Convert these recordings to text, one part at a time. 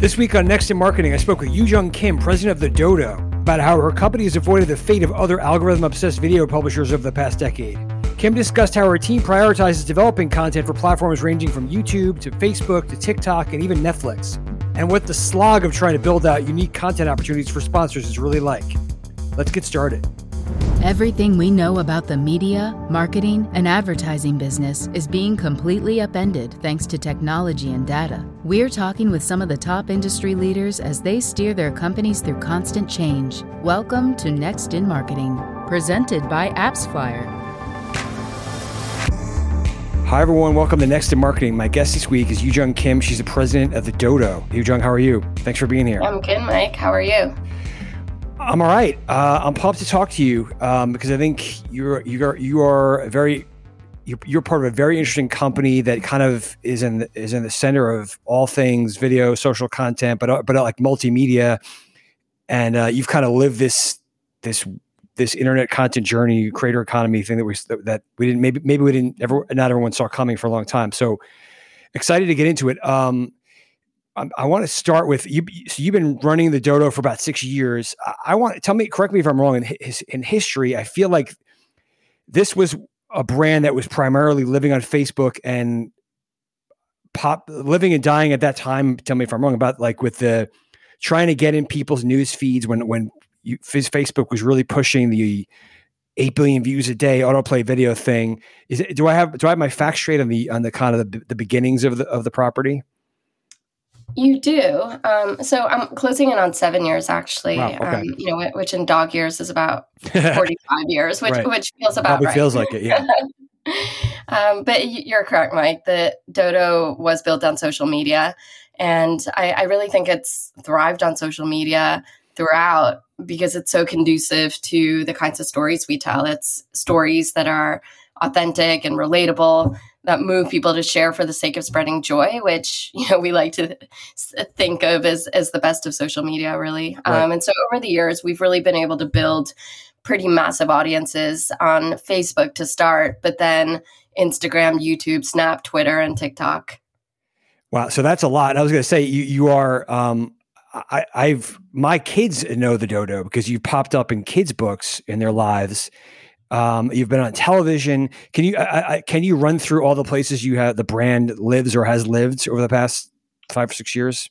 This week on Next in Marketing, I spoke with Yoojung Kim, president of the Dodo, about how her company has avoided the fate of other algorithm obsessed video publishers over the past decade. Kim discussed how her team prioritizes developing content for platforms ranging from YouTube to Facebook to TikTok and even Netflix, and what the slog of trying to build out unique content opportunities for sponsors is really like. Let's get started. Everything we know about the media, marketing, and advertising business is being completely upended thanks to technology and data. We're talking with some of the top industry leaders as they steer their companies through constant change. Welcome to Next in Marketing, presented by AppsFlyer. Hi, everyone. Welcome to Next in Marketing. My guest this week is Yoojung Kim. She's the president of the Dodo. Yoojung, how are you? Thanks for being here. I'm good, Mike. How are you? I'm all right. Uh, I'm pumped to talk to you um, because I think you're you are you are a very you're, you're, part of a very interesting company that kind of is in the, is in the center of all things video, social content, but but like multimedia, and uh, you've kind of lived this this this internet content journey, creator economy thing that we that we didn't maybe maybe we didn't ever not everyone saw coming for a long time. So excited to get into it. Um, I, want to start with you. So you've been running the dodo for about six years. I, want tell me, correct me if I'm wrong. In, in history, I feel like this was a brand that was primarily living on Facebook and pop living and dying at that time. Tell me if I'm wrong about like with the trying to get in people's news feeds when when you, Facebook was really pushing the eight billion views a day autoplay video thing. Is it, do I have do I have my facts straight on the on the kind of the, the beginnings of the of the property? You do. Um, so I'm closing in on seven years, actually. Wow, okay. um, you know, which in dog years is about 45 years, which right. which feels about Probably right. feels like it, yeah. um, but you're correct, Mike. The Dodo was built on social media, and I, I really think it's thrived on social media throughout because it's so conducive to the kinds of stories we tell. It's stories that are authentic and relatable that move people to share for the sake of spreading joy, which you know we like to think of as as the best of social media, really. Right. Um, and so over the years, we've really been able to build pretty massive audiences on Facebook to start, but then Instagram, YouTube, Snap, Twitter, and TikTok. Wow, so that's a lot. I was going to say you you are. Um, I, I've my kids know the dodo because you've popped up in kids' books in their lives um, you've been on television. Can you I, I, can you run through all the places you have the brand lives or has lived over the past five or six years?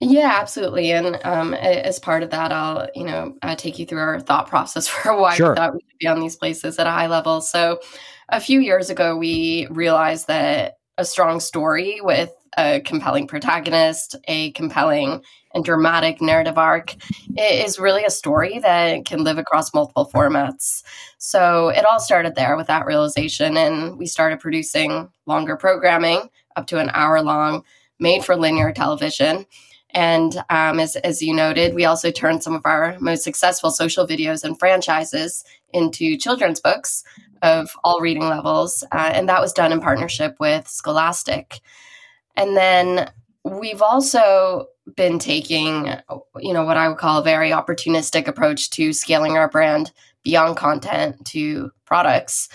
Yeah, absolutely. And um, as part of that, I'll you know uh, take you through our thought process for why sure. we thought we could be on these places at a high level. So, a few years ago, we realized that a strong story with a compelling protagonist, a compelling and dramatic narrative arc is really a story that can live across multiple formats. So it all started there with that realization. And we started producing longer programming, up to an hour long, made for linear television. And um, as, as you noted, we also turned some of our most successful social videos and franchises into children's books of all reading levels. Uh, and that was done in partnership with Scholastic. And then we've also been taking, you know, what I would call a very opportunistic approach to scaling our brand beyond content to products.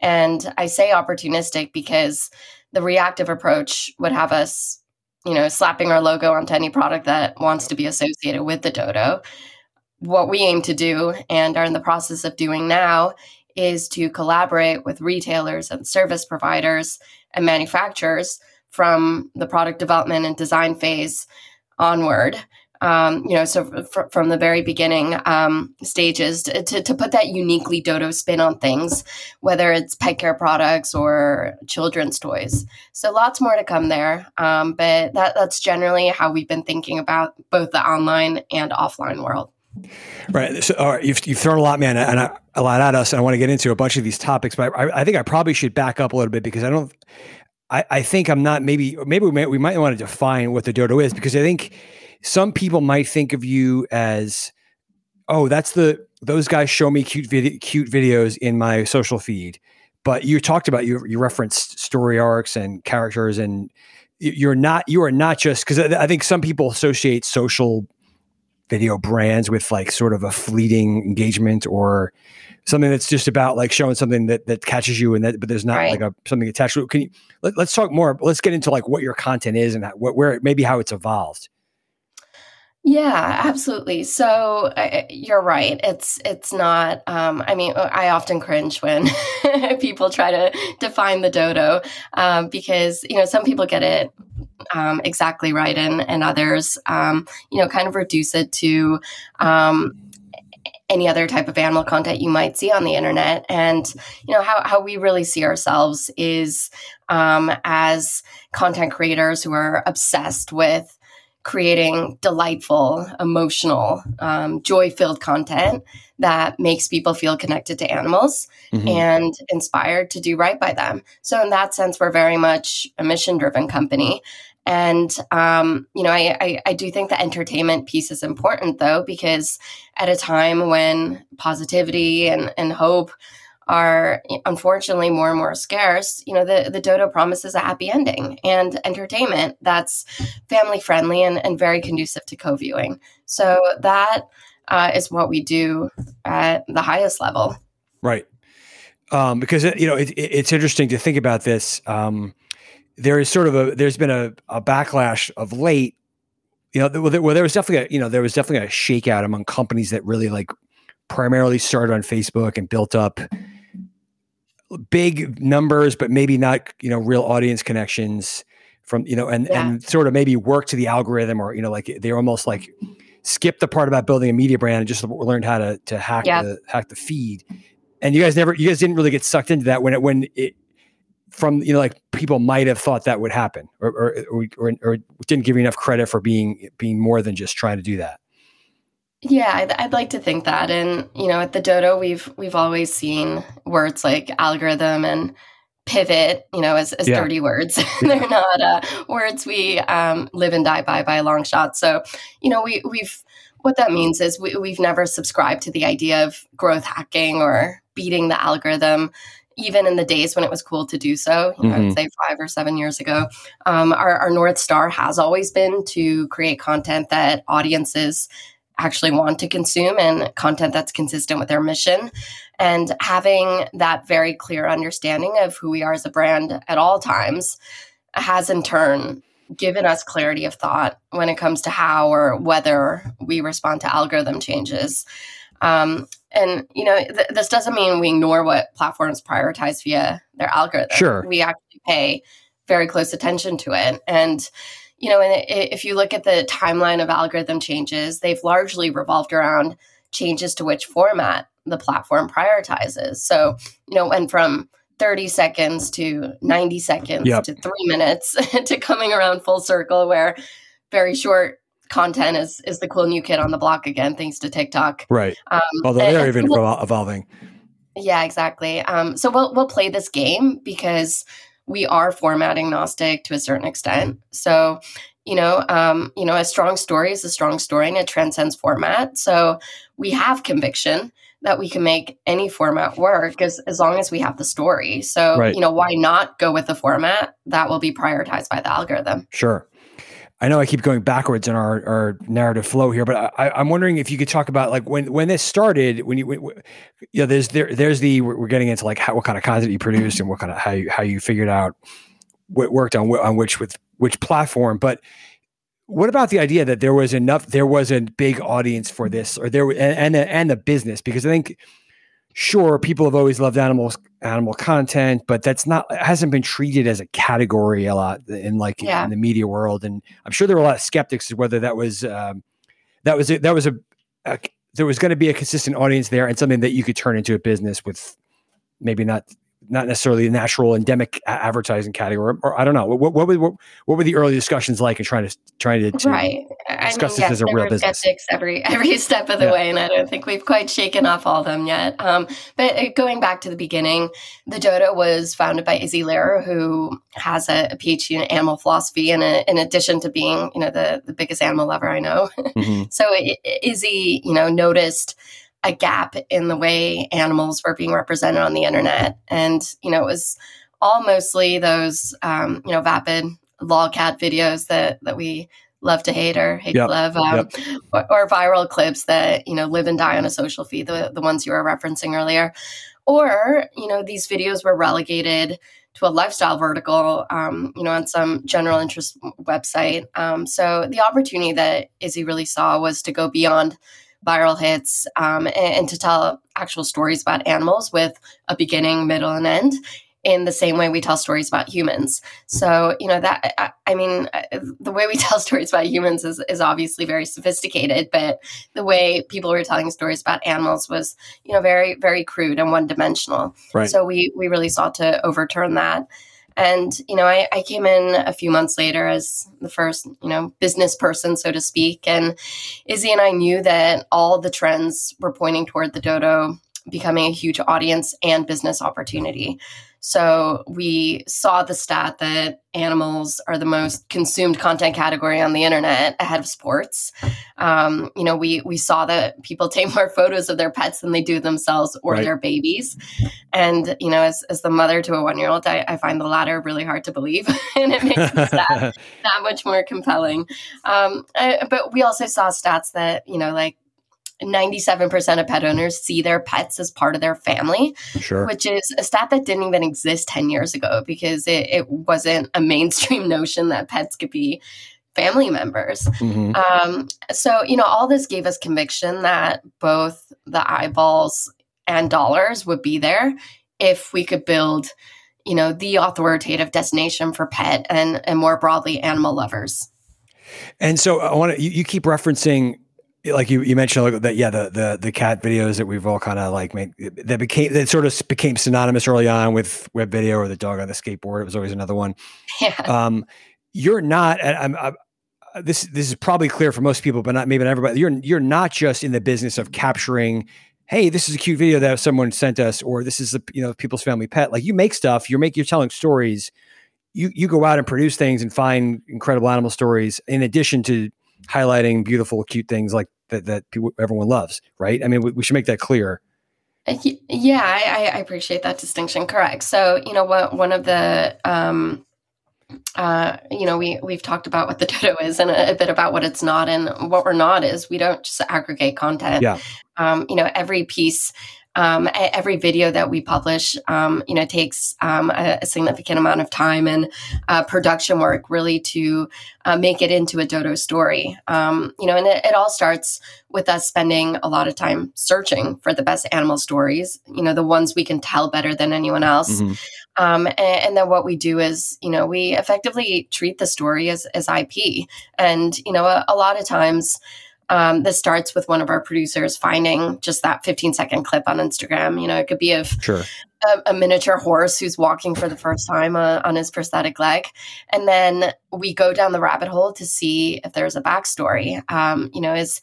And I say opportunistic because the reactive approach would have us, you know, slapping our logo onto any product that wants to be associated with the dodo. What we aim to do and are in the process of doing now is to collaborate with retailers and service providers and manufacturers from the product development and design phase onward. Um, you know, so f- from the very beginning um, stages to, to, to, put that uniquely Dodo spin on things, whether it's pet care products or children's toys. So lots more to come there. Um, but that, that's generally how we've been thinking about both the online and offline world. Right. So, all right, you've, you've thrown a lot, man, and a lot at us, and I want to get into a bunch of these topics. But I, I think I probably should back up a little bit because I don't. I, I think I'm not maybe maybe we we might want to define what the dodo is because I think some people might think of you as oh that's the those guys show me cute video, cute videos in my social feed. But you talked about you you referenced story arcs and characters and you're not you are not just because I think some people associate social video brands with like sort of a fleeting engagement or something that's just about like showing something that that catches you and that but there's not right. like a something attached to it can you let, us talk more let's get into like what your content is and how, what where maybe how it's evolved Yeah, absolutely. So uh, you're right. It's it's not. Um, I mean, I often cringe when people try to define the dodo um, because you know some people get it um, exactly right, and and others, um, you know, kind of reduce it to um, any other type of animal content you might see on the internet. And, you know, how, how we really see ourselves is um, as content creators who are obsessed with creating delightful, emotional, um, joy filled content that makes people feel connected to animals mm-hmm. and inspired to do right by them. So, in that sense, we're very much a mission driven company. And, um, you know, I, I, I, do think the entertainment piece is important, though, because at a time when positivity and, and hope are unfortunately more and more scarce, you know, the, the dodo promises a happy ending and entertainment that's family friendly and, and very conducive to co viewing. So that uh, is what we do at the highest level. Right. Um, because, you know, it, it, it's interesting to think about this. Um, there is sort of a there's been a, a backlash of late. You know, well, there, well, there was definitely a you know there was definitely a shakeout among companies that really like primarily started on Facebook and built up big numbers, but maybe not you know real audience connections from you know and yeah. and sort of maybe work to the algorithm or you know like they're almost like skip the part about building a media brand and just learned how to to hack yeah. the hack the feed. And you guys never you guys didn't really get sucked into that when it when it from you know like people might have thought that would happen or or, or, or didn't give you enough credit for being being more than just trying to do that yeah I'd, I'd, like to think that. And you know at the dodo we've we've always seen words like algorithm and pivot you know as, as yeah. dirty words. They're not uh, words we um, live and die by by a long shot. So you know we we've what that means is we, we've never subscribed to the idea of growth hacking or beating the algorithm even in the days when it was cool to do so, you know, mm-hmm. I would say five or seven years ago, um, our, our North Star has always been to create content that audiences actually want to consume and content that's consistent with their mission. And having that very clear understanding of who we are as a brand at all times has in turn given us clarity of thought when it comes to how or whether we respond to algorithm changes. Um, and you know, th- this doesn't mean we ignore what platforms prioritize via their algorithm. Sure, we actually pay very close attention to it. And you know, and if you look at the timeline of algorithm changes, they've largely revolved around changes to which format the platform prioritizes. So, you know, went from 30 seconds to 90 seconds yep. to three minutes to coming around full circle where very short content is is the cool new kid on the block again, thanks to TikTok. Right. Um, Although they're even we'll, evolving. Yeah, exactly. Um, so we'll we'll play this game because we are format agnostic to a certain extent. So you know, um, you know, a strong story is a strong story and it transcends format. So we have conviction that we can make any format work as, as long as we have the story. So, right. you know, why not go with the format that will be prioritized by the algorithm? Sure. I know I keep going backwards in our, our narrative flow here, but I, am wondering if you could talk about like when when this started. When you, when, you know, there's there there's the we're getting into like how, what kind of content you produced and what kind of how you how you figured out what worked on on which with which platform. But what about the idea that there was enough, there was a big audience for this, or there and and, and the business? Because I think sure people have always loved animals animal content but that's not hasn't been treated as a category a lot in like yeah. in the media world and i'm sure there were a lot of skeptics as whether that was um, that was a, that was a, a there was going to be a consistent audience there and something that you could turn into a business with maybe not not necessarily a natural endemic advertising category, or I don't know. What, what, what, what were the early discussions like in trying to trying to, to right. discuss I mean, this yes, as a real business? Every every step of the yeah. way, and I don't think we've quite shaken off all of them yet. Um, but uh, going back to the beginning, the Dodo was founded by Izzie Lerer, who has a, a PhD in animal philosophy, and in addition to being you know the the biggest animal lover I know, mm-hmm. so Izzy you know noticed a gap in the way animals were being represented on the internet. And, you know, it was all mostly those, um, you know, vapid lolcat videos that, that we love to hate or hate yep. to love, um, yep. or, or, viral clips that, you know, live and die on a social feed, the, the ones you were referencing earlier. Or, you know, these videos were relegated to a lifestyle vertical, um, you know, on some general interest website. Um, so the opportunity that Izzie really saw was to go beyond viral hits um, and, and, to tell actual stories about animals with a beginning, middle, and end in the same way we tell stories about humans. So, you know, that, I, I, mean, the way we tell stories about humans is, is obviously very sophisticated, but the way people were telling stories about animals was, you know, very, very crude and one dimensional. Right. So we, we really sought to overturn that. And, you know, I, I came in a few months later as the first, you know, business person, so to speak. And Izzie and I knew that all the trends were pointing toward the dodo becoming a huge audience and business opportunity. So we saw the stat that animals are the most consumed content category on the internet ahead of sports. Um, you know, we we saw that people take more photos of their pets than they do themselves or right. their babies. And you know, as, as the mother to a one year old, I, I, find the latter really hard to believe, and it makes the stat that much more compelling. Um, I, but we also saw stats that you know, like 97% of pet owners see their pets as part of their family, sure. which is a stat that didn't even exist 10 years ago because it, it wasn't a mainstream notion that pets could be family members. Mm-hmm. Um, so, you know, all this gave us conviction that both the eyeballs and dollars would be there if we could build, you know, the authoritative destination for pet and, and more broadly animal lovers. And so I want to, you, you keep referencing like you, you mentioned that yeah the the the cat videos that we've all kind of like made that became that sort of became synonymous early on with web video or the dog on the skateboard it was always another one yeah. um you're not I'm, I'm, this this is probably clear for most people but not maybe not everybody you're you're not just in the business of capturing hey this is a cute video that someone sent us or this is a you know people's family pet like you make stuff you're making you're telling stories you you go out and produce things and find incredible animal stories in addition to highlighting beautiful, cute things like that that people, everyone loves, right? I mean, we, we should make that clear. Uh, yeah, I, I, appreciate that distinction. Correct. So, you know, what one of the, um, uh, you know, we we've talked about what the dodo is and a, a, bit about what it's not, and what we're not is we don't just aggregate content. Yeah. Um, you know, every piece um, every video that we publish, um, you know, takes um, a, a, significant amount of time and uh, production work really to uh, make it into a dodo story. Um, you know, and it, it, all starts with us spending a lot of time searching for the best animal stories. You know, the ones we can tell better than anyone else. Mm-hmm. Um, and, and, then what we do is, you know, we effectively treat the story as, as IP. And, you know, a, a lot of times, um, this starts with one of our producers finding just that 15 second clip on Instagram. You know, it could be of sure. a, a, miniature horse who's walking for the first time uh, on his prosthetic leg. And then we go down the rabbit hole to see if there's a backstory. Um, you know, is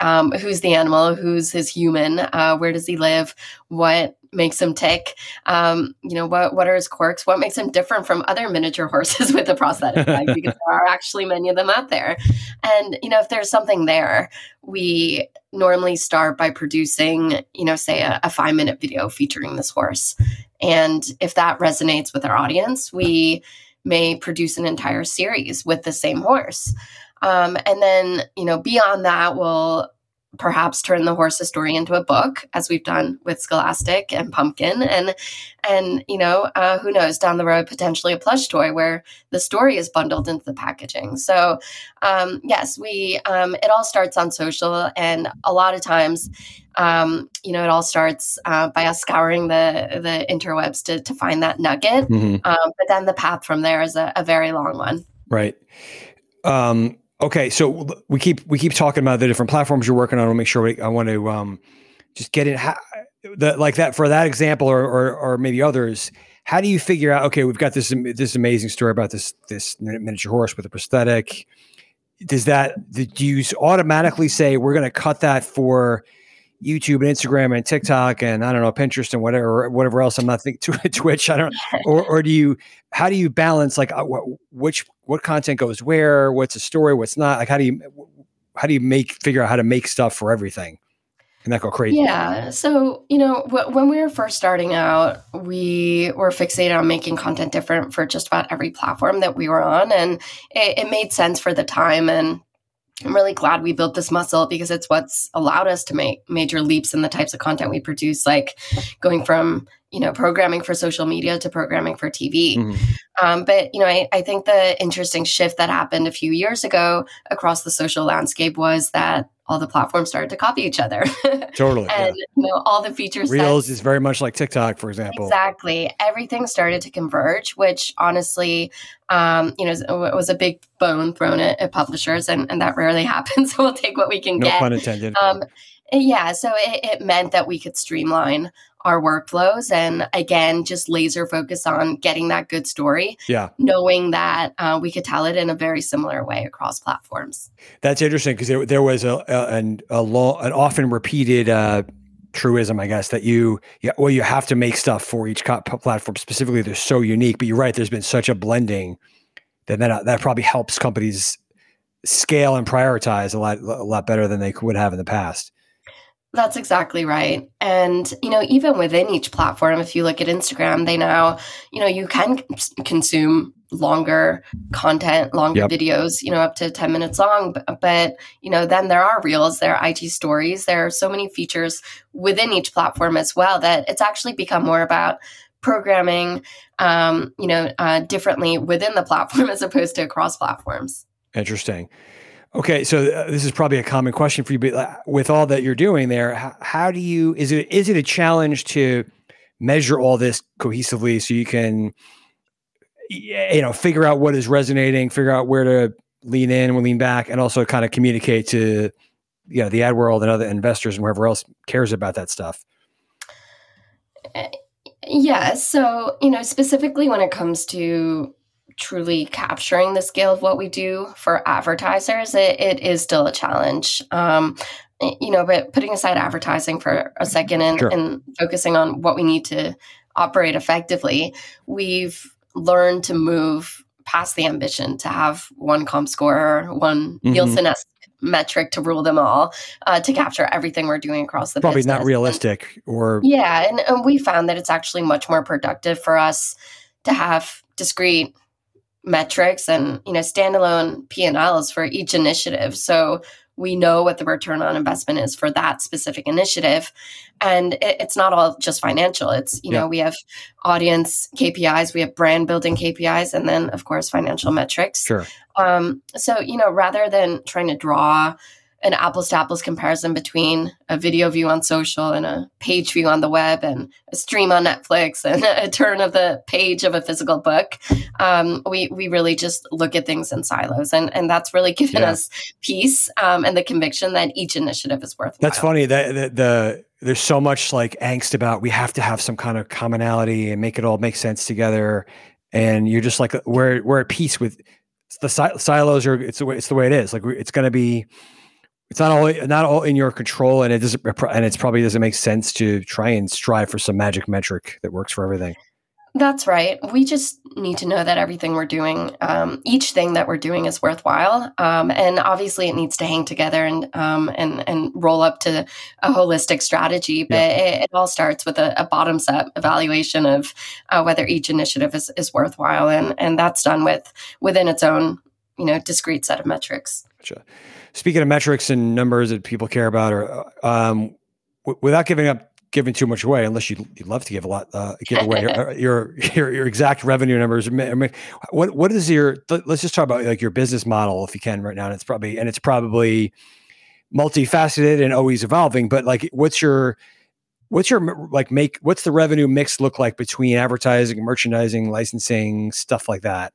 um, who's the animal? Who's his human? Uh, where does he live? What makes him tick? Um, you know, what what are his quirks? What makes him different from other miniature horses with a prosthetic leg? Because there are actually many of them out there. And you know, if there's something there, we normally start by producing, you know, say a, a five minute video featuring this horse. And if that resonates with our audience, we may produce an entire series with the same horse. Um, and then, you know, beyond that, we'll perhaps turn the horse's story into a book as we've done with scholastic and pumpkin and and you know uh, who knows down the road potentially a plush toy where the story is bundled into the packaging. So um, yes we um, it all starts on social and a lot of times um, you know it all starts uh, by us scouring the the interwebs to, to find that nugget. Mm-hmm. Um, but then the path from there is a, a very long one. Right. Um Okay, so we keep we keep talking about the different platforms you're working on. I'll make sure we, I want to um, just get in how, the, like that for that example, or, or, or maybe others. How do you figure out? Okay, we've got this this amazing story about this this miniature horse with a prosthetic. Does that do you automatically say we're going to cut that for YouTube and Instagram and TikTok and I don't know Pinterest and whatever whatever else. I'm not thinking Twitch. I don't or or do you how do you balance like uh, which what content goes where what's a story what's not? Like how do you how do you make figure out how to make stuff for everything? And that go crazy? Yeah. So you know w- when we were first starting out we were fixated on making content different for just about every platform that we were on and it, it made sense for the time and I'm really glad we built this muscle because it's what's allowed us to make major leaps in the types of content we produce, like going from you know programming for social media to programming for TV. Mm-hmm. Um, but you know, I, I think the interesting shift that happened a few years ago across the social landscape was that all the platforms started to copy each other. Totally. and yeah. you know, all the features. Reels sets, is very much like TikTok, for example. Exactly. Everything started to converge, which honestly, um, you know, was a big bone thrown at, at, publishers, and, and that rarely happens. so we'll take what we can no get. No pun intended. Um, yeah, so it, it meant that we could streamline our workflows and again just laser focus on getting that good story yeah. knowing that uh, we could tell it in a very similar way across platforms. That's interesting because there, there was a, a, an, a long, an often repeated uh, truism i guess that you yeah, well you have to make stuff for each platform. Specifically they're so unique but you're right there's been such a blending that that, that probably helps companies scale and prioritize a lot a lot better than they would have in the past that's exactly right. And, you know, even within each platform, if you look at Instagram, they now, you know, you can consume longer content, longer yep. videos, you know, up to 10 minutes long. But, but, you know, then there are reels, there are IG stories, there are so many features within each platform as well that it's actually become more about programming, um, you know, uh, differently within the platform as opposed to across platforms. Interesting. Okay, so uh, this is probably a common question for you, but with all that you're doing there, how, how, do you is it is it a challenge to measure all this cohesively so you can you know figure out what is resonating, figure out where to lean in and lean back, and also kind of communicate to you know the ad world and other investors and whoever else cares about that stuff. Uh, yeah, so you know specifically when it comes to truly capturing the scale of what we do for advertisers, it, it is still a challenge. Um, you know, but putting aside advertising for a second and, sure. and focusing on what we need to operate effectively, we've learned to move past the ambition to have one comScore, one mm-hmm. Nielsen metric to rule them all, uh, to capture everything we're doing across the probably business. not realistic. Or yeah, and, and we found that it's actually much more productive for us to have discrete metrics and you know standalone p&l's for each initiative. So we know what the return on investment is for that specific initiative. And it, it's not all just financial. It's you yeah. know we have audience kpis we have brand building kpis and then of course financial metrics. Sure. Um, so you know rather than trying to draw an apples to apples comparison between a video view on social and a page view on the web and a stream on Netflix and a turn of the page of a physical book. Um, we we really just look at things in silos, and and that's really given yeah. us peace um, and the conviction that each initiative is worth. That's funny that the, the there's so much like angst about we have to have some kind of commonality and make it all make sense together, and you're just like we're we're at peace with the silos are it's the way it's the way it is like it's going to be it's not all not all in your control, and it doesn't and it's probably doesn't make sense to try and strive for some magic metric that works for everything. That's right. We just need to know that everything we're doing, um, each thing that we're doing, is worthwhile, um, and obviously it needs to hang together and um, and and roll up to a holistic strategy. But yeah. it, it, all starts with a, a bottoms up evaluation of uh, whether each initiative is, is worthwhile, and and that's done with within its own you know discrete set of metrics. Gotcha speaking of metrics and numbers that people care about, or um, w- without giving up giving too much away, unless you'd, you'd love to give a lot, uh, give away your, your, your your exact revenue numbers. What what is your? Let's just talk about like your business model, if you can, right now. And it's probably and it's probably multifaceted and always evolving. But like, what's your what's your like make what's the revenue mix look like between advertising, merchandising, licensing, stuff like that?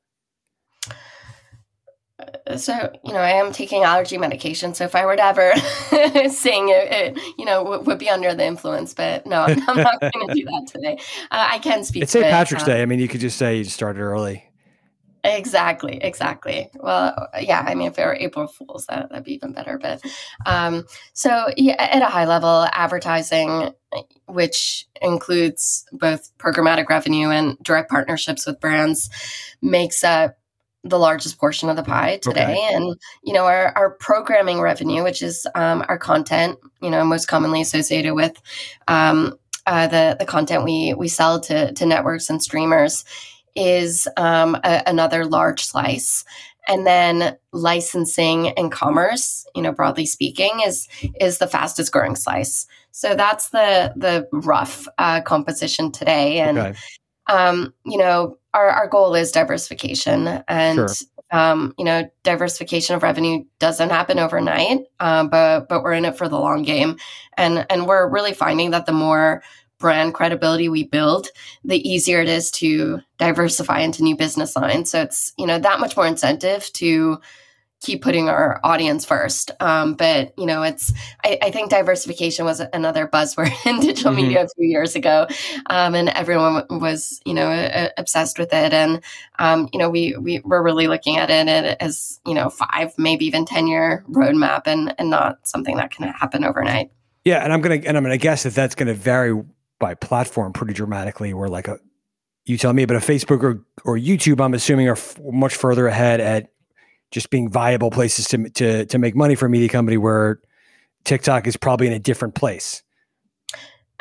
So you know i am taking allergy medication so if i were to ever sing it, it you know w- would be under the influence but no i'm not going to do that today. Uh, i can speak it's st patrick's um, day. I mean you could just say you started early. Exactly exactly. Well yeah i mean if it were april fools that, that'd be even better but um so yeah at a high level advertising which includes both programmatic revenue and direct partnerships with brands makes up the largest portion of the pie today. Okay. And, you know, our, our programming revenue, which is um, our content, you know, most commonly associated with um, uh, the, the content we, we sell to, to networks and streamers, is um, a, another large slice. and then licensing and commerce, you know, broadly speaking, is is the fastest growing slice. So that's the the rough uh, composition today, and okay. um, you know, our our goal is diversification, and sure. um, you know, diversification of revenue doesn't happen overnight, uh, but but we're in it for the long game, and and we're really finding that the more brand credibility we build, the easier it is to diversify into new business lines. So it's, you know, that much more incentive to keep putting our audience first. Um, but you know, it's I, I, think diversification was another buzzword in digital mm-hmm. media a few years ago, um, and everyone was you know uh, obsessed with it. And um, you know, we we were really looking at it as you know five, maybe even ten year roadmap, and and not something that can happen overnight. Yeah, and I'm gonna and I'm gonna guess that that's gonna vary by platform pretty dramatically. Where like a you tell me, but a Facebook or or YouTube, I'm assuming are f- much further ahead at just being viable places to to to make money for a media company. Where TikTok is probably in a different place.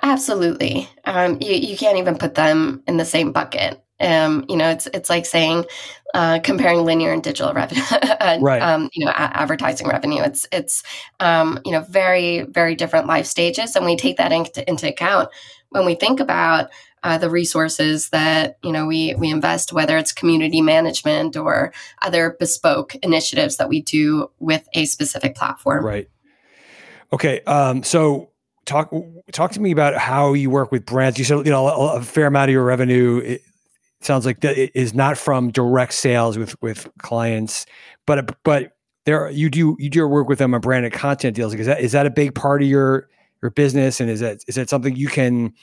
Absolutely, um, you you can't even put them in the same bucket. Um, you know, it's it's like saying uh, comparing linear and digital revenue, right? Um, you know, a- advertising revenue. It's it's um, you know very very different life stages, and we take that into, into account when we think about uh, the resources that you know we we invest, whether it's community management or other bespoke initiatives that we do with a specific platform. Right. Okay. Um, so talk talk to me about how you work with brands. You said you know a, a fair amount of your revenue it sounds like that is not from direct sales with with clients, but but there you do you do work with them on branded content deals. Is that is that a big part of your your business? And is that is that something you can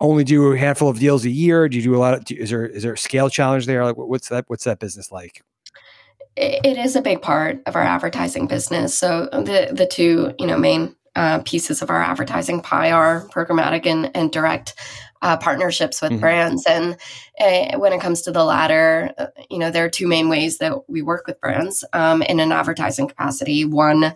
only do a handful of deals a year? Do you do a lot of? is there is there a scale challenge there? Like what's that? What's that business like? It is a big part of our advertising business. So the the two you know main uh, pieces of our advertising pie are programmatic and, and direct uh, partnerships with mm-hmm. brands. And uh, when it comes to the latter, uh, you know, there are two main ways that we work with brands um, in an advertising capacity. One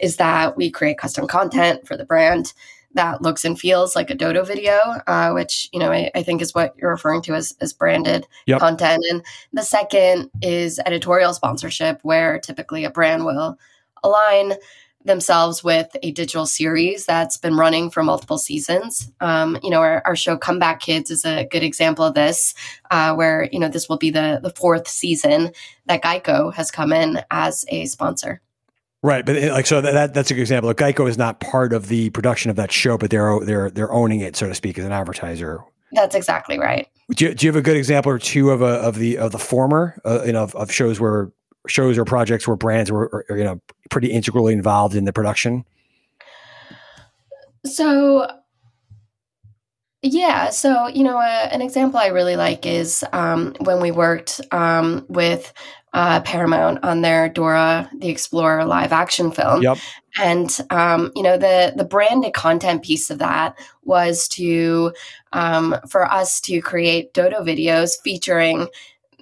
is that we create custom content for the brand that looks and feels like a Dodo video, uh, which you know I, I, think is what you're referring to as, as branded yep. content. And the second is editorial sponsorship, where typically a brand will align themselves with a digital series that's been running for multiple seasons. Um, you know, our, our, show Comeback Kids is a good example of this, uh, where you know this will be the the fourth season that Geico has come in as a sponsor. Right, but it, like so that that's a good example. Like Geico is not part of the production of that show, but they're they're they're owning it, so to speak, as an advertiser. That's exactly right. Do you, do you have a good example or two of a of the of the former, uh, you know, of, of shows where shows or projects where brands were, you know, pretty integrally involved in the production? So, yeah. So, you know, uh, an example I really like is um, when we worked um, with uh, Paramount on their Dora the Explorer live action film. Yep. And um, you know the the branded content piece of that was to um, for us to create Dodo videos featuring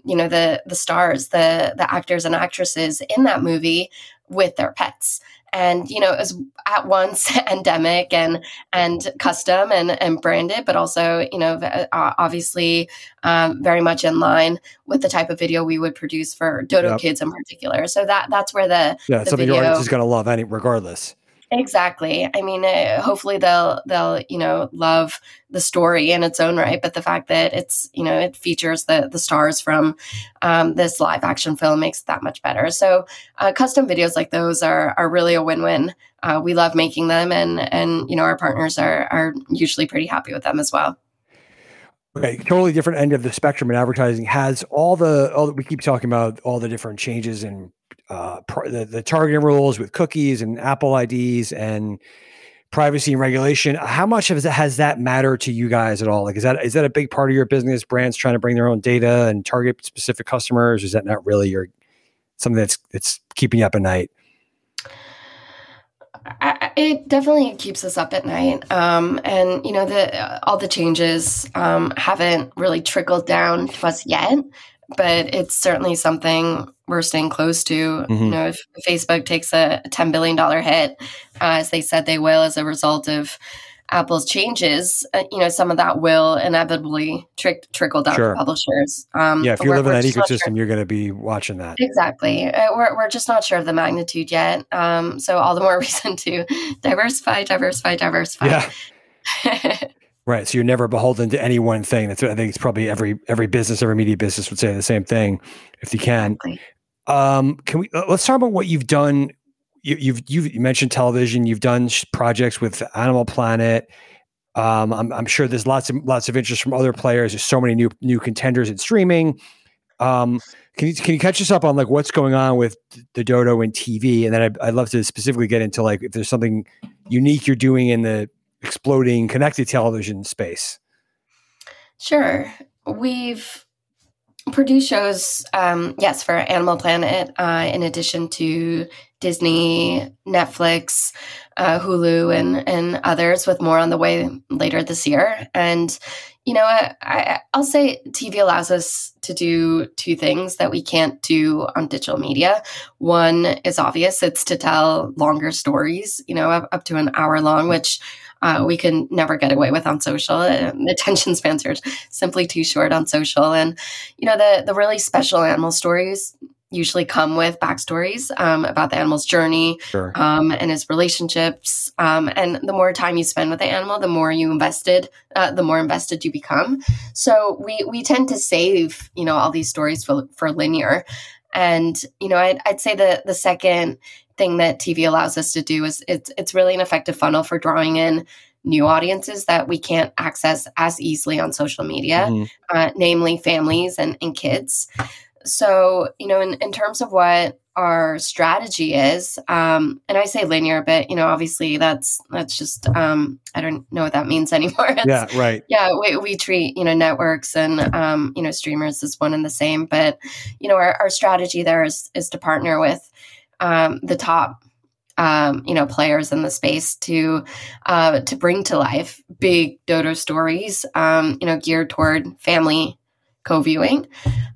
you know the the stars the the actors and actresses in that movie with their pets and you know it was at once endemic and and custom and and branded but also you know uh, obviously um, very much in line with the type of video we would produce for dodo yep. kids in particular so that that's where the yeah the something video, your audience is going to love any regardless Exactly. I mean, uh, hopefully they'll they'll you know love the story in its own right, but the fact that it's you know it features the the stars from um, this live action film makes it that much better. So uh, custom videos like those are are really a win win. Uh, we love making them, and and you know our partners are are usually pretty happy with them as well. Okay, totally different end of the spectrum in advertising has all the all that we keep talking about all the different changes in uh, pr- the, the targeting rules with cookies and Apple IDs and privacy and regulation. How much of that has that matter to you guys at all? Like, is that is that a big part of your business? Brands trying to bring their own data and target specific customers? Is that not really your something that's that's keeping you up at night? I, it definitely keeps us up at night, um, and you know the uh, all the changes um, haven't really trickled down to us yet but it's certainly something we're staying close to. Mm-hmm. You know, if Facebook takes a $10 billion hit, uh, as they said they will, as a result of Apple's changes, uh, you know, some of that will inevitably trick, trickle down sure. to publishers. Um, yeah, if you live in that ecosystem, sure. you're going to be watching that. Exactly. Uh, we're, we're just not sure of the magnitude yet. Um, so all the more reason to diversify, diversify, diversify. Yeah. right. So you're never beholden to any one thing. That's I think it's probably every every business, every media business would say the same thing if you can. Exactly. Um, can we uh, let's talk about what you've done you, you've you've mentioned television. You've done projects with Animal Planet. Um, I'm, I'm, sure there's lots of lots of interest from other players. There's so many new new contenders in streaming. Um, can you can you catch us up on like what's going on with the Dodo and TV? And then I'd, I'd love to specifically get into like if there's something unique you're doing in the exploding connected television space. Sure, we've produced shows, um, yes, for Animal Planet, uh, in addition to Disney, Netflix, uh, Hulu, and and others, with more on the way later this year. And you know, I, will say TV allows us to do two things that we can't do on digital media. One is obvious; it's to tell longer stories. You know, up, up to an hour long, which uh, we can never get away with on social. Attention spans are simply too short on social, and you know the the really special animal stories usually come with backstories um, about the animal's journey sure. um, and his relationships. Um, and the more time you spend with the animal, the more you invested, uh, the more invested you become. So we we tend to save you know all these stories for for linear. And you know, I'd, I'd say the the second thing that TV allows us to do is it's it's really an effective funnel for drawing in new audiences that we can't access as easily on social media, mm-hmm. uh, namely families and, and kids so you know in, in terms of what our strategy is um, and i say linear but you know obviously that's that's just um, i don't know what that means anymore. It's, yeah right. yeah we, we treat you know networks and um, you know streamers as one and the same but you know our, our strategy there is is to partner with um, the top um, you know players in the space to uh, to bring to life big dodo stories um, you know geared toward family co-viewing.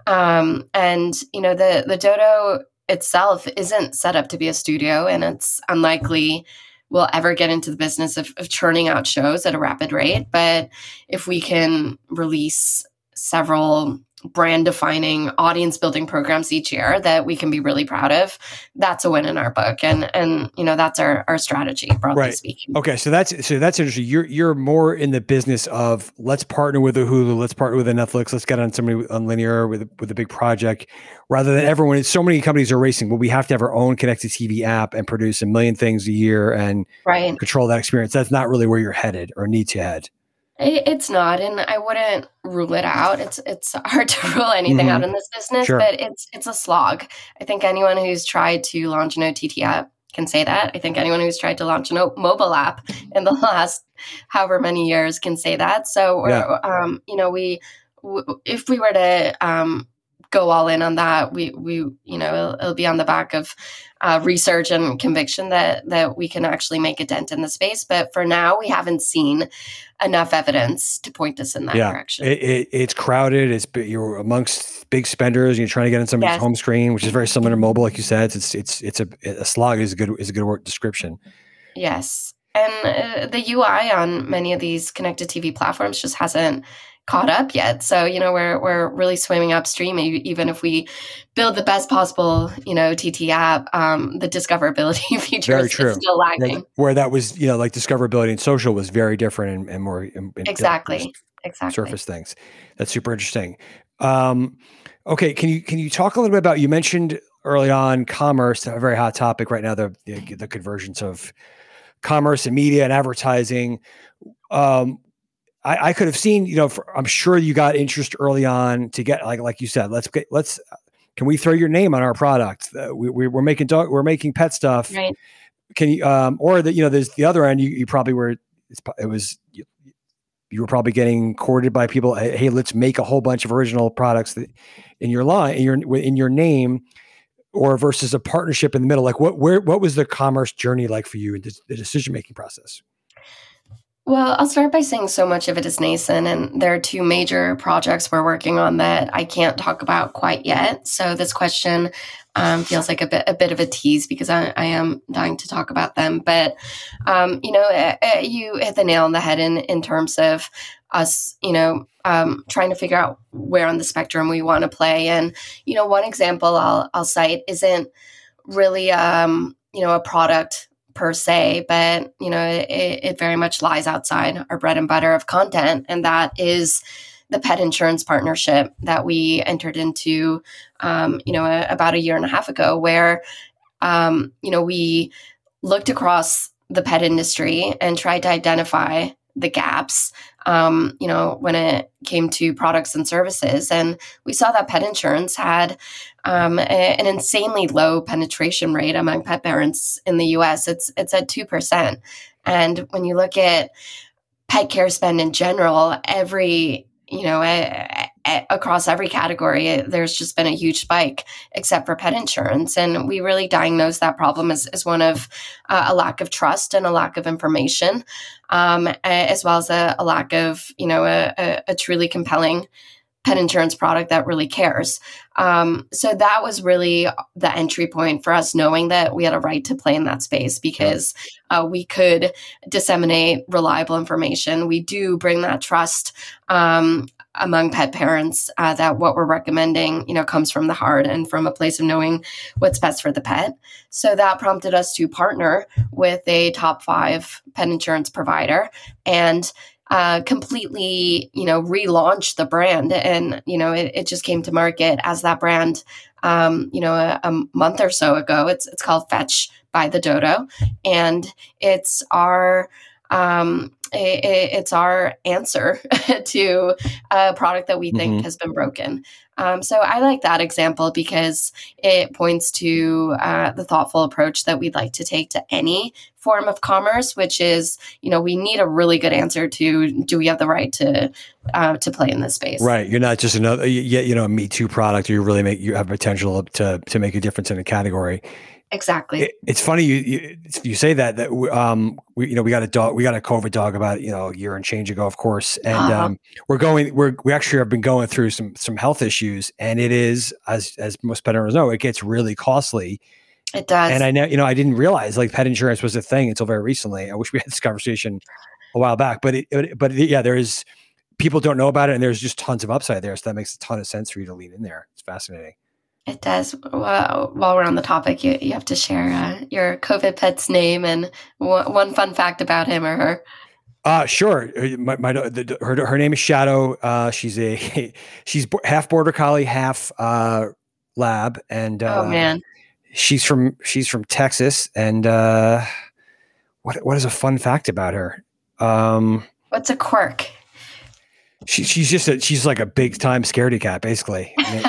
Um, and you know the the dodo itself isn't set up to be a studio and it's unlikely we'll ever get into the business of, of churning out shows at a rapid rate. But if we can release several brand defining audience building programs each year that we can be really proud of that's a win in our book. And and you know that's our our strategy broadly right. speaking. Okay so that's so that's interesting. You're you're more in the business of let's partner with a hulu let's partner with a netflix let's get on somebody on linear with with a big project rather than everyone so many companies are racing well we have to have our own connected tv app and produce a million things a year and right. control that experience. That's not really where you're headed or need to head it's not, and I wouldn't rule it out. It's it's hard to rule anything mm-hmm. out in this business, sure. but it's it's a slog. I think anyone who's tried to launch an OTT app can say that. I think anyone who's tried to launch a mobile app in the last however many years can say that. So, yeah. um, you know, we w- if we were to um, go all in on that, we we you know it'll, it'll be on the back of uh, research and conviction that that we can actually make a dent in the space. But for now, we haven't seen enough evidence to point us in that yeah. direction. It, it, it's crowded. It's you're amongst big spenders. You're trying to get on somebody's yes. home screen, which is very similar to mobile, like you said. It's it's it's a, a slog is a good is a good word description. Yes, and uh, the UI on many of these connected TV platforms just hasn't caught up yet. So, you know, we're we're really swimming upstream. Even if we build the best possible, you know, TT app, um, the discoverability features very true. is still lagging. Where that was, you know, like discoverability and social was very different and, and more in, exactly, exactly surface things. That's super interesting. Um, okay, can you can you talk a little bit about? You mentioned early on commerce, a very hot topic right now. The the, the convergence of commerce and media and advertising. Um, I, I could have seen, you know, for, I'm sure you got interest early on to get like like you said, let's get let's can we throw your name on our product? Uh, we, we are making dog we're making pet stuff. Right. Can you um or the you know there's the other end you, you probably were it was you, you, were probably getting courted by people hey let's make a whole bunch of original products that in your line in your in your name or versus a partnership in the middle like what where what was the commerce journey like for you in the decision making process well, I'll start by saying so much of it is nascent, and there are two major projects we're working on that I can't talk about quite yet. So, this question um, feels like a bit a bit of a tease because I, I am dying to talk about them. But um, you know, uh, uh, you hit the nail on the head in in terms of us, you know, um, trying to figure out where on the spectrum we want to play. And you know, one example I'll I'll cite isn't really um, you know a product per se, but you know, it, it very much lies outside our bread and butter of content, and that is the pet insurance partnership that we entered into, um, you know, a, about a year and a half ago, where, um, you know, we looked across the pet industry and tried to identify the gaps, um, you know, when it came to products and services. And we saw that pet insurance had um, a, an insanely low penetration rate among pet parents in the US. It's, it's at 2%. And when you look at pet care spend in general, every you know, across every category, there's just been a huge spike, except for pet insurance. And we really diagnosed that problem as, as one of uh, a lack of trust and a lack of information, um, as well as a, a, lack of, you know, a, a truly compelling pet insurance product that really cares. Um, so that was really the entry point for us knowing that we had a right to play in that space because uh, we could disseminate reliable information. We do bring that trust um, among pet parents uh, that what we're recommending, you know, comes from the heart and from a place of knowing what's best for the pet. So that prompted us to partner with a top five pet insurance provider and uh, completely, you know, relaunch the brand. And, you know, it, it just came to market as that brand, um, you know, a, a, month or so ago. It's, it's called Fetch by the Dodo. And it's our, um, it's our answer to a product that we think mm-hmm. has been broken. Um, so I like that example because it points to uh, the thoughtful approach that we'd like to take to any form of commerce, which is, you know, we need a really good answer to do we have the right to uh, to play in this space? Right. You're not just another, yet you know, a Me Too product. You really make you have potential to to make a difference in a category. Exactly. It, it's funny you, you, you say that that um we you know we got a dog we got a COVID dog about you know a year and change ago of course and uh-huh. um we're going we're we actually have been going through some some health issues and it is as as most pet owners know it gets really costly. It does. And I know you know I didn't realize like pet insurance was a thing until very recently. I wish we had this conversation a while back, but it, it but yeah there is people don't know about it and there's just tons of upside there so that makes a ton of sense for you to lean in there. It's fascinating. It does. while we're on the topic, you, you have to share uh, your COVID pet's name and w- one fun fact about him or her. Uh, sure. Uh, my, my the, her her name is Shadow. Uh, she's a she's half border collie, half uh, lab, and uh, oh man, she's from she's from Texas. And uh, what what is a fun fact about her? Um, What's a quirk? She, she's just a, she's like a big time scaredy cat, basically. I mean,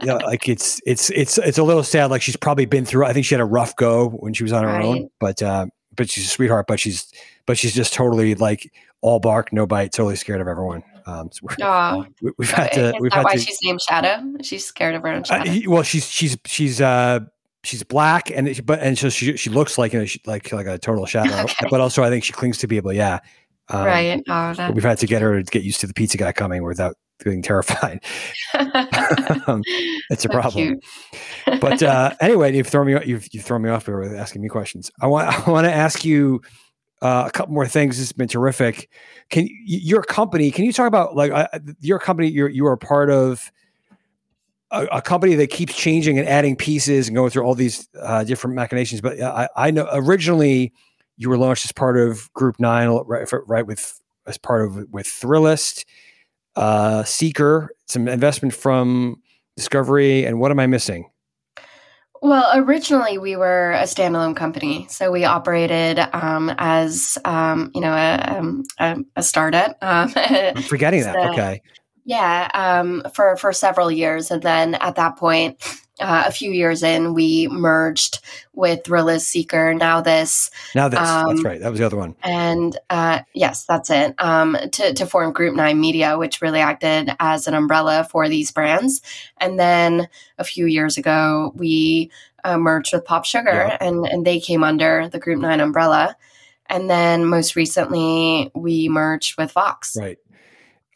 you know, like it's it's it's it's a little sad. Like she's probably been through. I think she had a rough go when she was on her right. own, but uh, but she's a sweetheart. But she's but she's just totally like all bark, no bite, totally scared of everyone. Um, so we, have had to. Is we've that had why to, she's named Shadow? She's scared of her own shadow. Uh, well, she's she's she's uh she's black and but and so she she looks like you know she, like like a total shadow. okay. But also, I think she clings to people. Yeah, um, right. Oh. We've had to get her to get used to the pizza guy coming without being terrified. um, it's a so problem. but uh, anyway, you've thrown me you've you've thrown me off here with asking me questions. I want I want to ask you uh, a couple more things. This has been terrific. Can your company? Can you talk about like uh, your company? You're you are part of. A, a, company that keeps changing and adding pieces and going through all these uh, different machinations. But I, I know originally you were launched as part of Group Nine, right? right with as part of with Thrillist, uh, Seeker, some investment from Discovery, and what am I missing? Well, originally we were a standalone company, so we operated um, as um, you know a, um, a, a startup. Um, I'm forgetting so, that. Okay. Yeah, um, for for several years, and then at that point, uh, a few years in, we merged with Thrillist Seeker. Now this. Now this. Um, that's right. That was the other one. And uh, yes, that's it. Um, to, to form Group Nine Media, which really acted as an umbrella for these brands. And then a few years ago, we uh, merged with PopSugar, yeah. and and they came under the Group Nine umbrella. And then most recently, we merged with Vox. Right.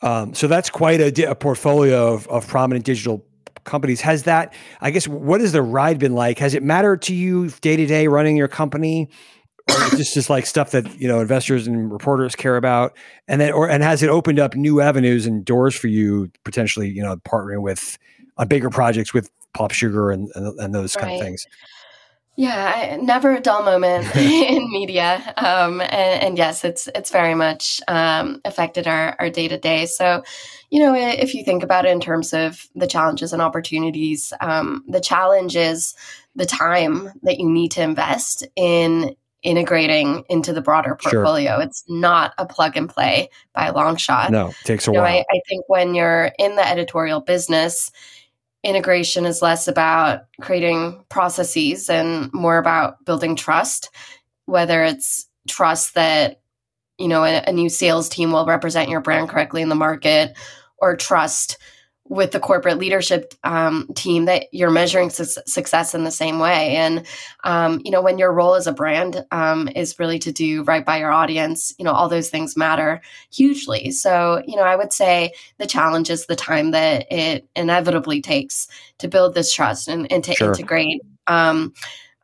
Um, so that's quite a, a portfolio of, of prominent digital companies. Has that, I guess, what has the ride been like? Has it mattered to you day to day running your company? or just just like stuff that you know investors and reporters care about and then or and has it opened up new avenues and doors for you potentially you know partnering with on bigger projects with PopSugar and and, and those kind of things yeah, I, never a dull moment in media, um, and, and, yes, it's it's very much um, affected our our day to day. So, you know, if you think about it in terms of the challenges and opportunities, um, the challenge is the time that you need to invest in integrating into the broader portfolio. Sure. It's not a plug and play by a long shot. No, it takes a you while. Know, I, I think when you're in the editorial business, integration is less about creating processes and more about building trust, whether it's trust that you know a, a, new sales team will represent your brand correctly in the market or trust with the corporate leadership um, team that you're measuring su- success in the same way. And, um, you know, when your role as a brand um, is really to do right by your audience, you know, all those things matter hugely. So, you know, I would say the challenge is the time that it inevitably takes to build this trust and, and to sure. integrate um,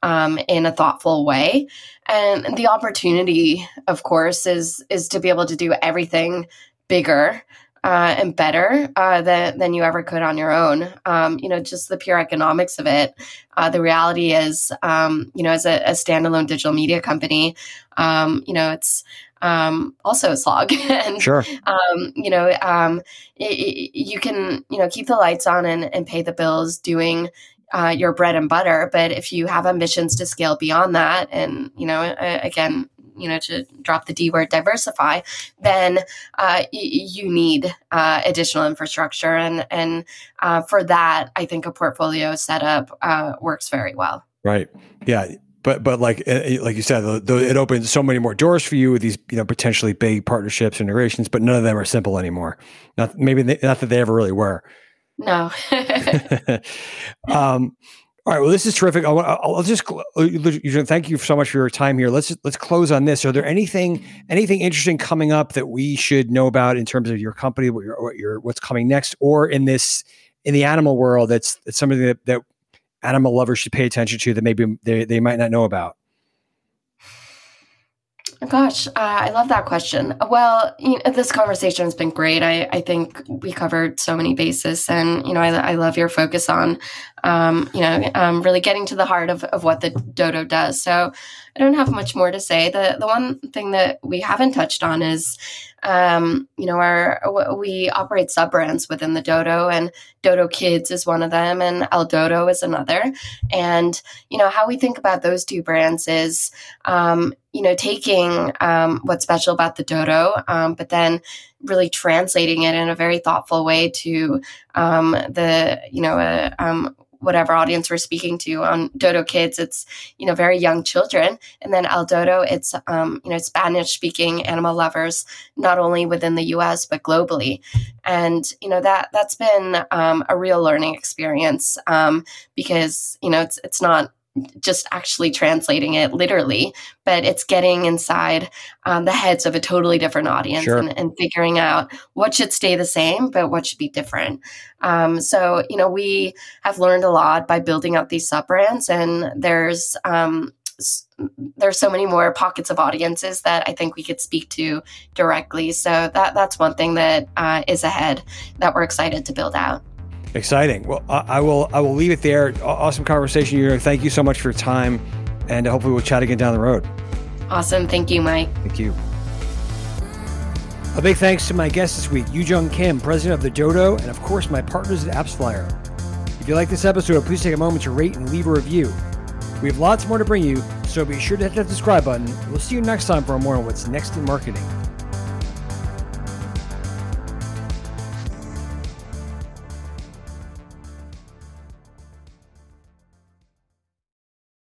um, in a thoughtful way. And the opportunity, of course, is is to be able to do everything bigger uh, and better uh, than, than you ever could on your own. Um, you know, just the pure economics of it. Uh, the reality is, um, you know, as a, a, standalone digital media company, um, you know, it's um, also a slog. and, sure. Um, you know, um, it, it, you can, you know, keep the lights on and, and pay the bills doing uh, your bread and butter. But if you have ambitions to scale beyond that, and you know, again, you know, to drop the D word, diversify, then uh, y- you need uh, additional infrastructure. And and uh, for that, I think a portfolio setup uh, works very well. Right. Yeah. But but like eh, eh, like you said, the, the, it opens so many more doors for you with these you know potentially big partnerships, integrations. But none of them are simple anymore. Not maybe they, not that they ever really were. No. um, all right. Well, this is terrific. I'll, I'll just uh, thank you so much for your time here. Let's let's close on this. Are there anything anything interesting coming up that we should know about in terms of your company, what your what your what's coming next, or in this in the animal world that's that's something that, that animal lovers should pay attention to that maybe they, they might not know about? Gosh, uh, I love that question. Well, you know, this conversation has been great. I, I think we covered so many bases, and you know, I, I love your focus on, um, you know, um, really getting to the heart of, of what the Dodo does. So, I don't have much more to say. the The one thing that we haven't touched on is um, you know, our we operate sub brands within the Dodo, and Dodo Kids is one of them, and El Dodo is another. And you know, how we think about those two brands is, um, you know, taking um, what's special about the Dodo, um, but then really translating it in a very thoughtful way to um, the you know uh, um, whatever audience we're speaking to on Dodo Kids, it's you know very young children, and then El Dodo, it's um, you know Spanish speaking animal lovers, not only within the U.S. but globally, and you know that that's been um, a real learning experience um, because you know it's it's not just actually translating it literally, but it's getting inside um, the heads of a totally different audience sure. and, and, figuring out what should stay the same, but what should be different. Um, so, you know, we have learned a lot by building out these sub brands, and there's um, there's so many more pockets of audiences that I think we could speak to directly. So that that's one thing that uh, is ahead that we're excited to build out. Exciting. Well, I will I will leave it there. Awesome conversation. You thank you so much for your time, and uh, hopefully we'll chat again down the road. Awesome. Thank you, Mike. Thank you. A big thanks to my guest this week, Yoojung Kim, president of the Dodo, and of course my partners at AppsFlyer. If you like this episode, please take a moment to rate and leave a review. We have lots more to bring you, so be sure to hit that subscribe button. We'll see you next time for more on what's next in marketing.